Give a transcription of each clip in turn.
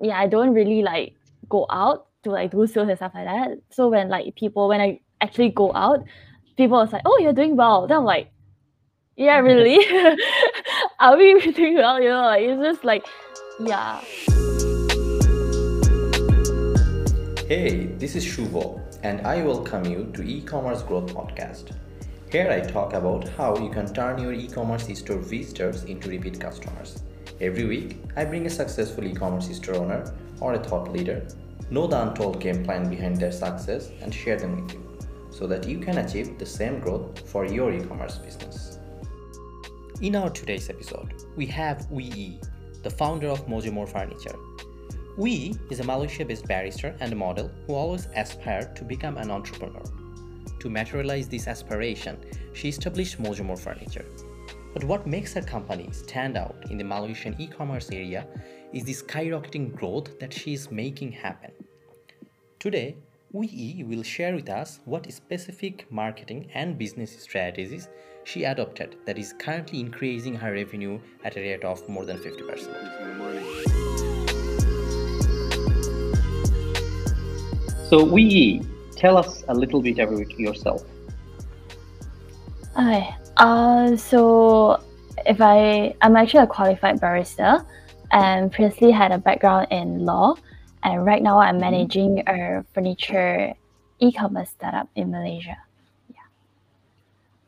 yeah, I don't really like go out to like do sales and stuff like that. So when like people when I actually go out, people was like, "Oh, you're doing well." Then I'm like, "Yeah, really? Are we doing well?" You know, like it's just like, yeah. Hey, this is Shuvo, and I welcome you to E-commerce Growth Podcast. Here I talk about how you can turn your e-commerce store visitors into repeat customers. Every week, I bring a successful e-commerce store owner or a thought leader, know the untold game plan behind their success, and share them with you so that you can achieve the same growth for your e-commerce business. In our today's episode, we have Wei, the founder of Mojomore Furniture. Wei is a Malaysia-based barrister and model who always aspired to become an entrepreneur. To materialize this aspiration, she established Mojomore Furniture. But what makes her company stand out in the Malaysian e-commerce area is the skyrocketing growth that she is making happen. Today, Wei will share with us what specific marketing and business strategies she adopted that is currently increasing her revenue at a rate of more than 50%. So, Wei, tell us a little bit about yourself. Hi. Uh, so if I I'm actually a qualified barrister, and previously had a background in law, and right now I'm Mhm. managing a furniture e-commerce startup in Malaysia. Yeah.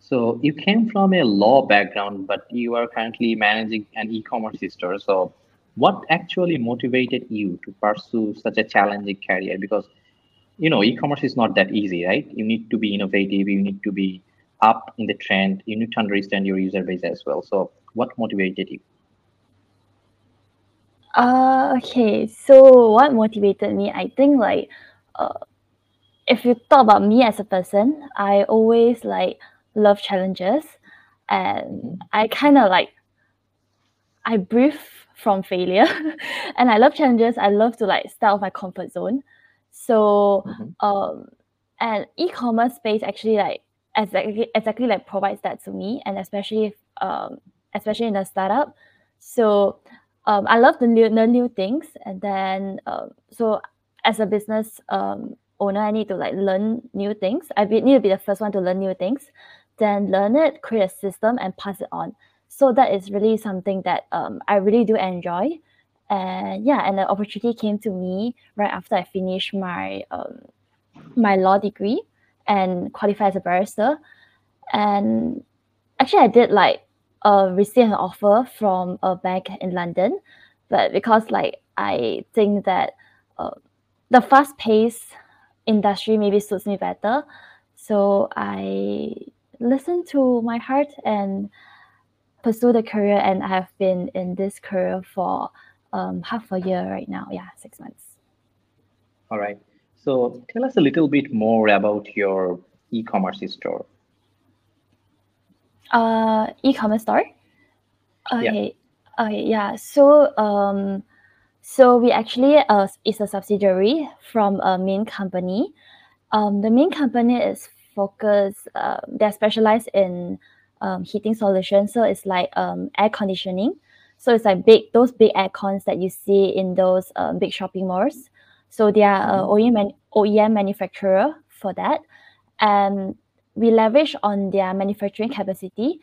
So, you came from a law background, but you are currently managing an e-commerce store. So, what actually motivated you to pursue such a challenging career? Because you know, e-commerce is not that easy, right? You need to be innovative. You need to be up in the trend. You need to understand your user base as well. So, what motivated you? Uh, okay. So what motivated me? I think like, uh, if you talk about me as a person, I always like love challenges, and I kind of like I breathe from failure, and I love challenges. I love to like start out of my comfort zone. So Mhm. um, and e-commerce space actually like exactly exactly like provides that to me, and especially if, um, especially in a startup. So um, I love to new, learn new things, and then um, so as a business um, owner, I need to like learn new things. I be- need to be the first one to learn new things, then learn it, create a system, and pass it on. So that is really something that um, I really do enjoy. And yeah, and the opportunity came to me right after I finished my um, my law degree and qualify as a barrister. And actually, I did like uh, receive an offer from a bank in London, but because like I think that uh, the fast paced industry maybe suits me better, so I listened to my heart and pursue the career, and I have been in this career for um, half a year right now. Yeah, six months. All right. So, tell us a little bit more about your e-commerce store. Uh, e-commerce store. Yeah. Okay. Okay. Yeah. So um, so we actually uh is a subsidiary from a main company. Um, the main company is focused. Uh, they're specialized in um, heating solutions. So it's like um air conditioning. So it's like big those big air cons that you see in those um, big shopping malls. So they are a Mhm. OEM OEM manufacturer for that, and we leverage on their manufacturing capacity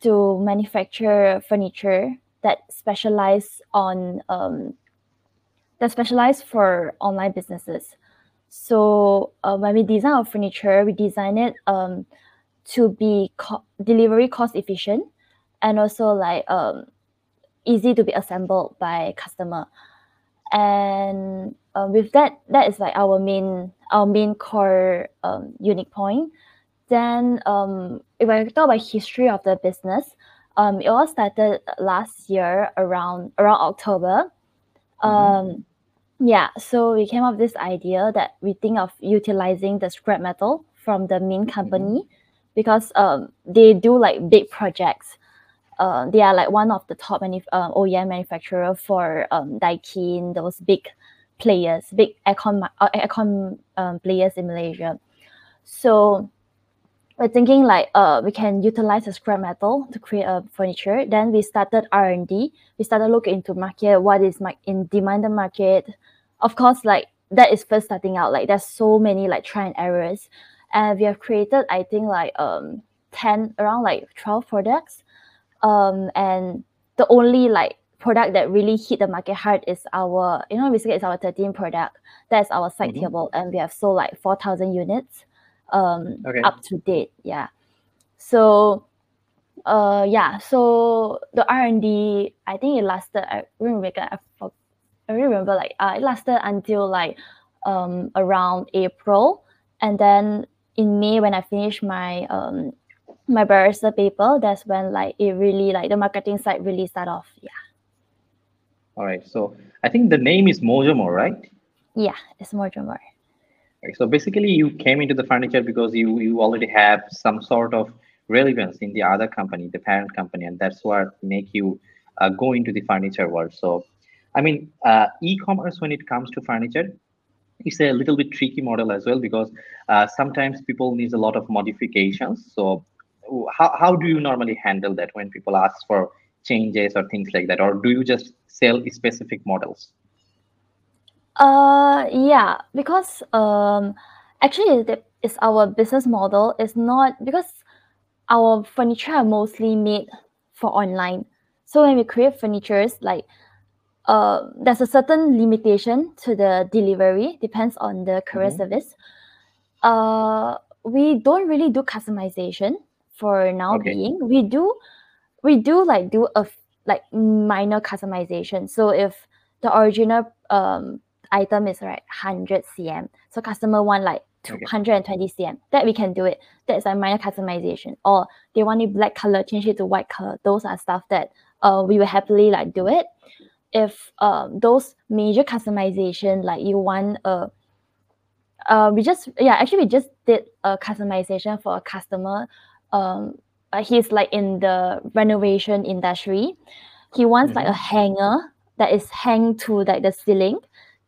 to manufacture furniture that specialize on um, that specialize for online businesses. So uh, when we design our furniture, we design it um, to be co- delivery cost efficient and also like um, easy to be assembled by customer. And uh, with that, that is like our main our main core um, unique point. Then um, if I talk about history of the business, um, it all started last year around around October. Mhm. Um, yeah, so we came up with this idea that we think of utilizing the scrap metal from the main company because um, they do like big projects. Uh, they are like one of the top manuf- uh, OEM manufacturer for um, Daikin, those big players, big aircon, uh, um, players in Malaysia. So we're thinking like uh we can utilize the scrap metal to create a furniture. Then we started R and D. We started looking into market, what is my in demand the market. Of course, like that is first starting out. Like there's so many like try and errors, and we have created I think like um ten around like twelve products, um and the only like product that really hit the market hard is our you know basically it's our 13 product that's our side Mhm. table and we have sold like 4000 units um Okay. up to date yeah so uh yeah so the r&d i think it lasted i remember i, I really remember like uh, it lasted until like um around april and then in may when i finished my um my barrister paper that's when like it really like the marketing side really start off yeah All right. So I think the name is Mojomo, right? yeah it's more and Okay, So basically, you came into the furniture because you you already have some sort of relevance in the other company, the parent company, and that's what make you uh, go into the furniture world. So, I mean, uh, e-commerce when it comes to furniture, it's a little bit tricky model as well because uh, sometimes people need a lot of modifications. So, how how do you normally handle that when people ask for changes or things like that, or do you just sell specific models? Uh, yeah, because um, actually it's our business model is not because our furniture are mostly made for online. So when we create furnitures, like uh, there's a certain limitation to the delivery, depends on the courier Mhm. service. Uh, we don't really do customization for now Okay. being. We do, we do like do a like minor customization. So if the original um item is like 100 cm, so customer want like Okay. 220 cm, that we can do it. That's a minor customization. Or they want it black color, change it to white color. Those are stuff that uh we will happily like do it. If um those major customization like you want a uh, we just yeah actually we just did a customization for a customer um uh, he's like in the renovation industry. He wants like a hanger that is hang to like the ceiling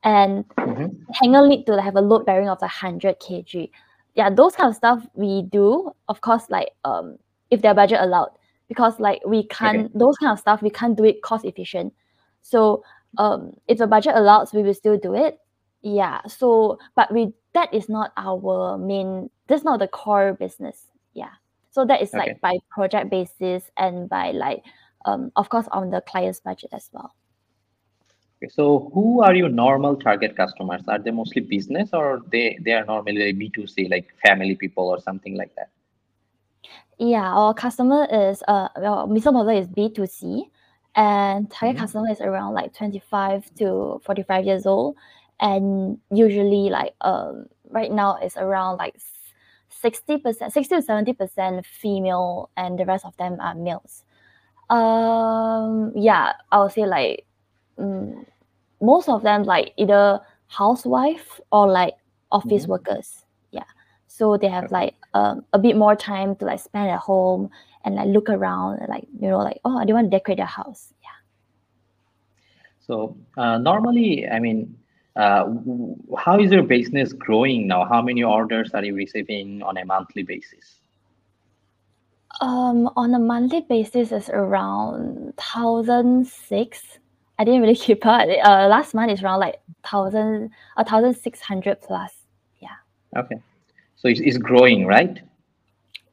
and Mhm. hanger need to have a load bearing of like 100 kg. Yeah those kind of stuff we do. Of course like um if their budget allowed because like we can't those kind of stuff we can't do it cost efficient. So um if the budget allows we will still do it. Yeah so but we that is not our main that's not the core business. Yeah so that is Okay. like by project basis and by like um of course on the client's budget as well Okay, so who are your normal target customers? Are they mostly business or they they are normally like B2C, like family people or something like that? Yeah, our customer is uh well, Mr. Model is B2C and target Mhm. customer is around like 25 to 45 years old and usually like um right now it's around like s- 60%, 60 to 70% female and the rest of them are males. Um yeah, I would say like mm, most of them like either housewife or like office Mhm. workers. Yeah. So they have like um, a bit more time to like spend at home and like look around and like you know like oh I do want to decorate their house. Yeah. So uh, normally, I mean, how is your business growing now? How many orders are you receiving on a monthly basis? Um, on a monthly basis, it's around thousand six. I didn't really keep up. Uh, last month is around like thousand, a thousand six hundred plus. Yeah. Okay, so it's, it's growing, right?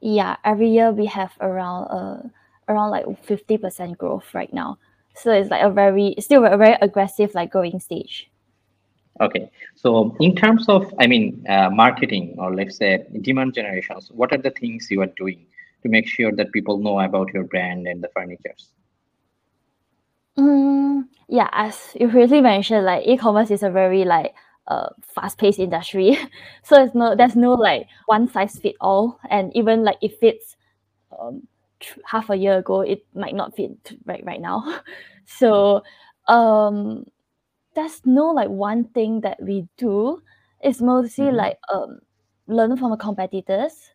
Yeah, every year we have around uh around like fifty percent growth right now. So it's like a very still a very aggressive like growing stage. Okay, so in terms of, I mean, uh, marketing or let's say demand generations, what are the things you are doing to make sure that people know about your brand and the furnitures? Mm, yeah, as you previously mentioned, like e-commerce is a very like uh fast-paced industry. so it's no there's no like one size fit all, and even like if it's um half a year ago, it might not fit right right now. so um there's no like one thing that we do. It's mostly Mhm. like um learn from the competitors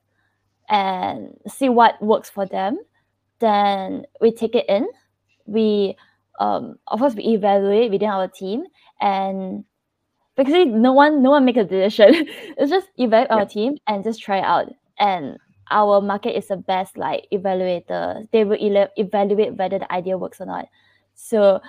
and see what works for them. Then we take it in. We um of course we evaluate within our team and basically no one no one make a decision. it's just evaluate Yeah. our team and just try it out. And our market is the best like evaluator. They will ele- evaluate whether the idea works or not. So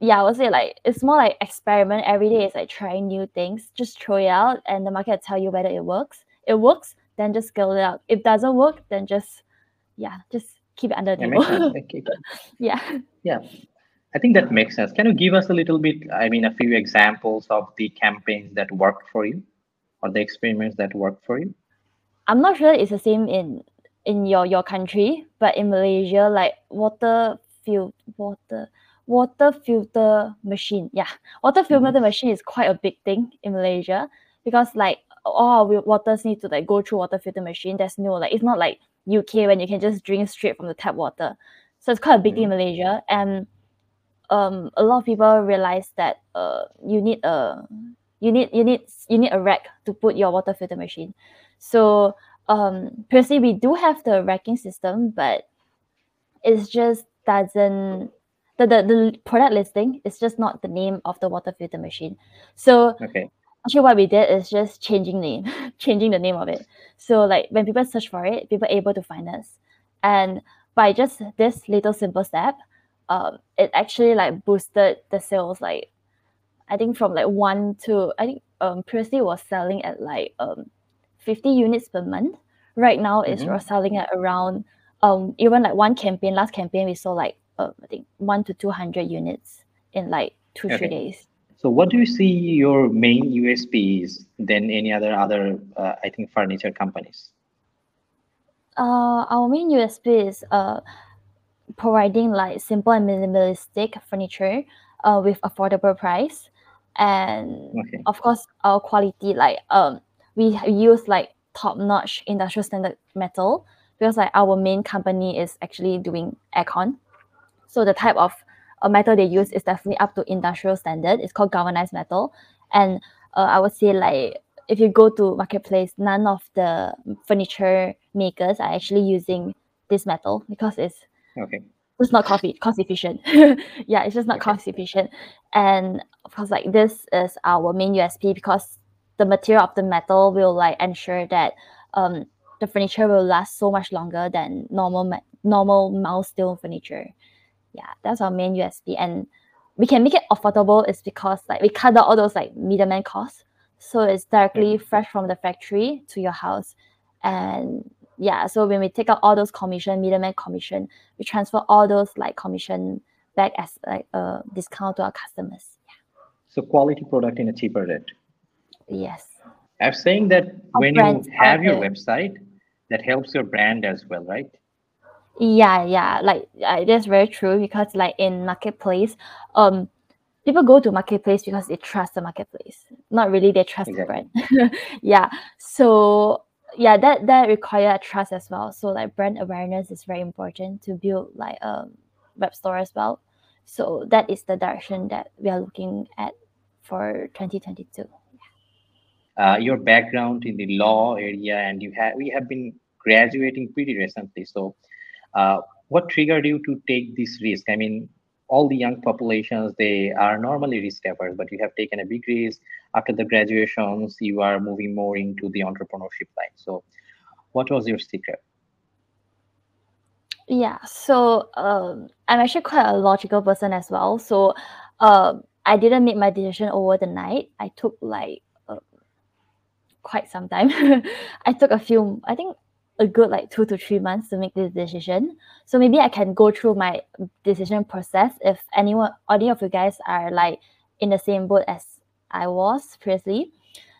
yeah, I would say like it's more like experiment. Every day is like trying new things. Just throw it out and the market tell you whether it works. It works, then just scale it out. If it doesn't work, then just yeah, just keep it under the table. Yeah. Yeah. I think that makes sense. Can you give us a little bit, I mean, a few examples of the campaigns that worked for you or the experiments that worked for you? I'm not sure it's the same in in your your country, but in Malaysia, like water fil water water filter machine. Yeah, water filter Mhm. machine is quite a big thing in Malaysia because like all our waters need to like go through water filter machine. There's no like it's not like UK when you can just drink straight from the tap water. So it's quite a big thing in Malaysia, and um, a lot of people realize that uh, you need a you need you need you need a rack to put your water filter machine. So um, personally, we do have the racking system, but it's just doesn't the, the the product listing is just not the name of the water filter machine. So Okay. actually what we did is just changing name changing the name of it so like when people search for it people are able to find us and by just this little simple step um, it actually like boosted the sales like i think from like one to i think um previously was selling at like um 50 units per month right now it's Mhm. we're selling at around um even like one campaign last campaign we sold like uh, i think one to 200 units in like two three days So what do you see your main USPs than any other other uh, I think furniture companies? Uh, our main USP is uh, providing like simple and minimalistic furniture uh, with affordable price, and Okay. of course our quality like um we use like top notch industrial standard metal because like our main company is actually doing aircon, so the type of uh, metal they use is definitely up to industrial standard. It's called galvanized metal, and uh, I would say like if you go to marketplace, none of the furniture makers are actually using this metal because it's Okay. it's not cost cost efficient. yeah, it's just not Okay. cost efficient. And of course, like this is our main USP because the material of the metal will like ensure that um the furniture will last so much longer than normal ma- normal mild steel furniture. Yeah, that's our main USP. And we can make it affordable is because like we cut out all those like middleman costs. So it's directly fresh from the factory to your house. And yeah, so when we take out all those commission, middleman commission, we transfer all those like commission back as like a discount to our customers. Yeah. So quality product in a cheaper rate. Yes. I'm saying that Our when you have your website, that helps your brand as well, right? Yeah, yeah, like uh, that's very true because like in marketplace, um, people go to marketplace because they trust the marketplace, not really they trust Exactly. the brand. yeah, so yeah, that that require trust as well. So like brand awareness is very important to build like a web store as well. So that is the direction that we are looking at for 2022. Uh, your background in the law area, and you have we have been graduating pretty recently. So, uh, what triggered you to take this risk? I mean, all the young populations they are normally risk averse, but you have taken a big risk after the graduations. You are moving more into the entrepreneurship line. So, what was your secret? Yeah, so um, I'm actually quite a logical person as well. So um, I didn't make my decision over the night. I took like uh, quite some time. I took a few, I think a good like two to three months to make this decision. So maybe I can go through my decision process if anyone, any of you guys are like in the same boat as I was previously.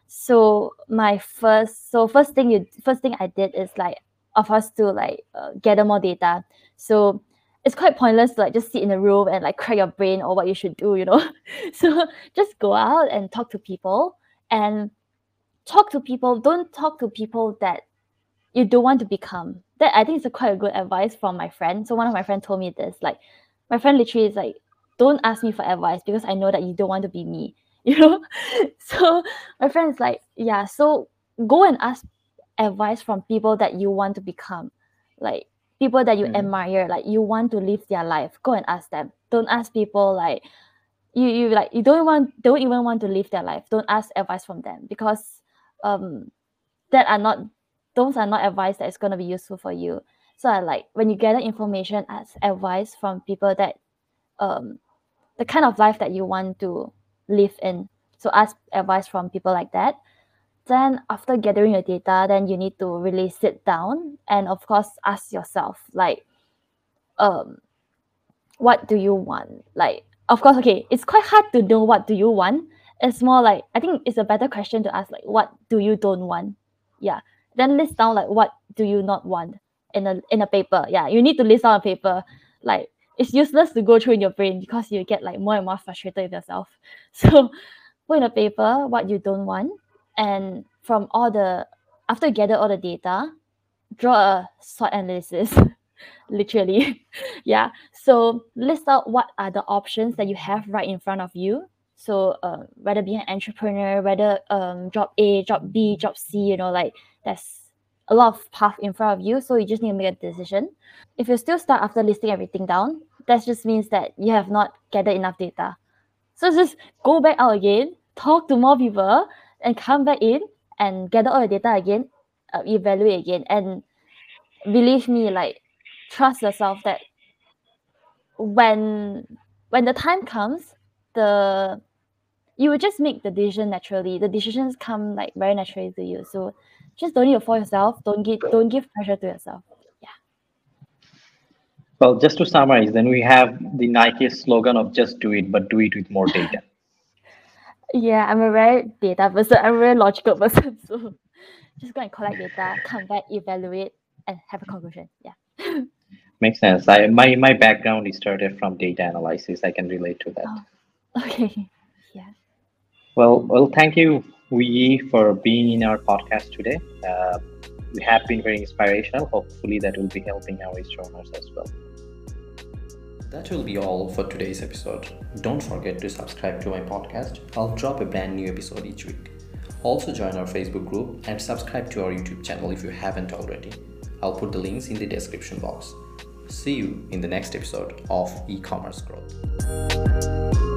So my first, so first thing you, first thing I did is like of us to like uh, gather more data. So it's quite pointless to like just sit in a room and like crack your brain or what you should do, you know. so just go out and talk to people and talk to people. Don't talk to people that you don't want to become. That I think is a quite a good advice from my friend. So one of my friends told me this. Like my friend literally is like, don't ask me for advice because I know that you don't want to be me. You know? so my friend is like, yeah, so go and ask advice from people that you want to become. Like people that you Mhm. admire, like you want to live their life. Go and ask them. Don't ask people like you you like you don't want don't even want to live their life. Don't ask advice from them because um that are not those are not advice that is going to be useful for you. So i like when you gather information as advice from people that um the kind of life that you want to live in. So ask advice from people like that. Then after gathering your data then you need to really sit down and of course ask yourself like um what do you want? Like of course okay it's quite hard to know what do you want. It's more like i think it's a better question to ask like what do you don't want? Yeah then list down like what do you not want in a in a paper? Yeah you need to list down a paper. Like it's useless to go through in your brain because you get like more and more frustrated with yourself. So put in a paper what you don't want and from all the after you gather all the data draw a SWOT analysis literally. Yeah so list out what are the options that you have right in front of you. So uh, whether be an entrepreneur whether um job a job b job c you know like there's a lot of path in front of you so you just need to make a decision. If you still start after listing everything down that just means that you have not gathered enough data. So just go back out again talk to more people and come back in and gather all the data again uh, evaluate again. And believe me like trust yourself that when when the time comes the you will just make the decision naturally. The decisions come like very naturally to you. So just don't need to force yourself. Don't give don't give pressure to yourself. Yeah. Well just to summarize then we have the nike slogan of just do it but do it with more data. Yeah i'm a very data person. I'm a very logical person so just go and collect data come back evaluate and have a conclusion. Yeah. Makes sense. I my my background is started from data analysis. I can relate to that. Oh, okay. Yeah. Well well thank you we for being in our podcast today uh, we have been very inspirational hopefully that will be helping our astronomers as well that will be all for today's episode. Don't forget to subscribe to my podcast. I'll drop a brand new episode each week. Also, join our Facebook group and subscribe to our YouTube channel if you haven't already. I'll put the links in the description box. See you in the next episode of e commerce growth.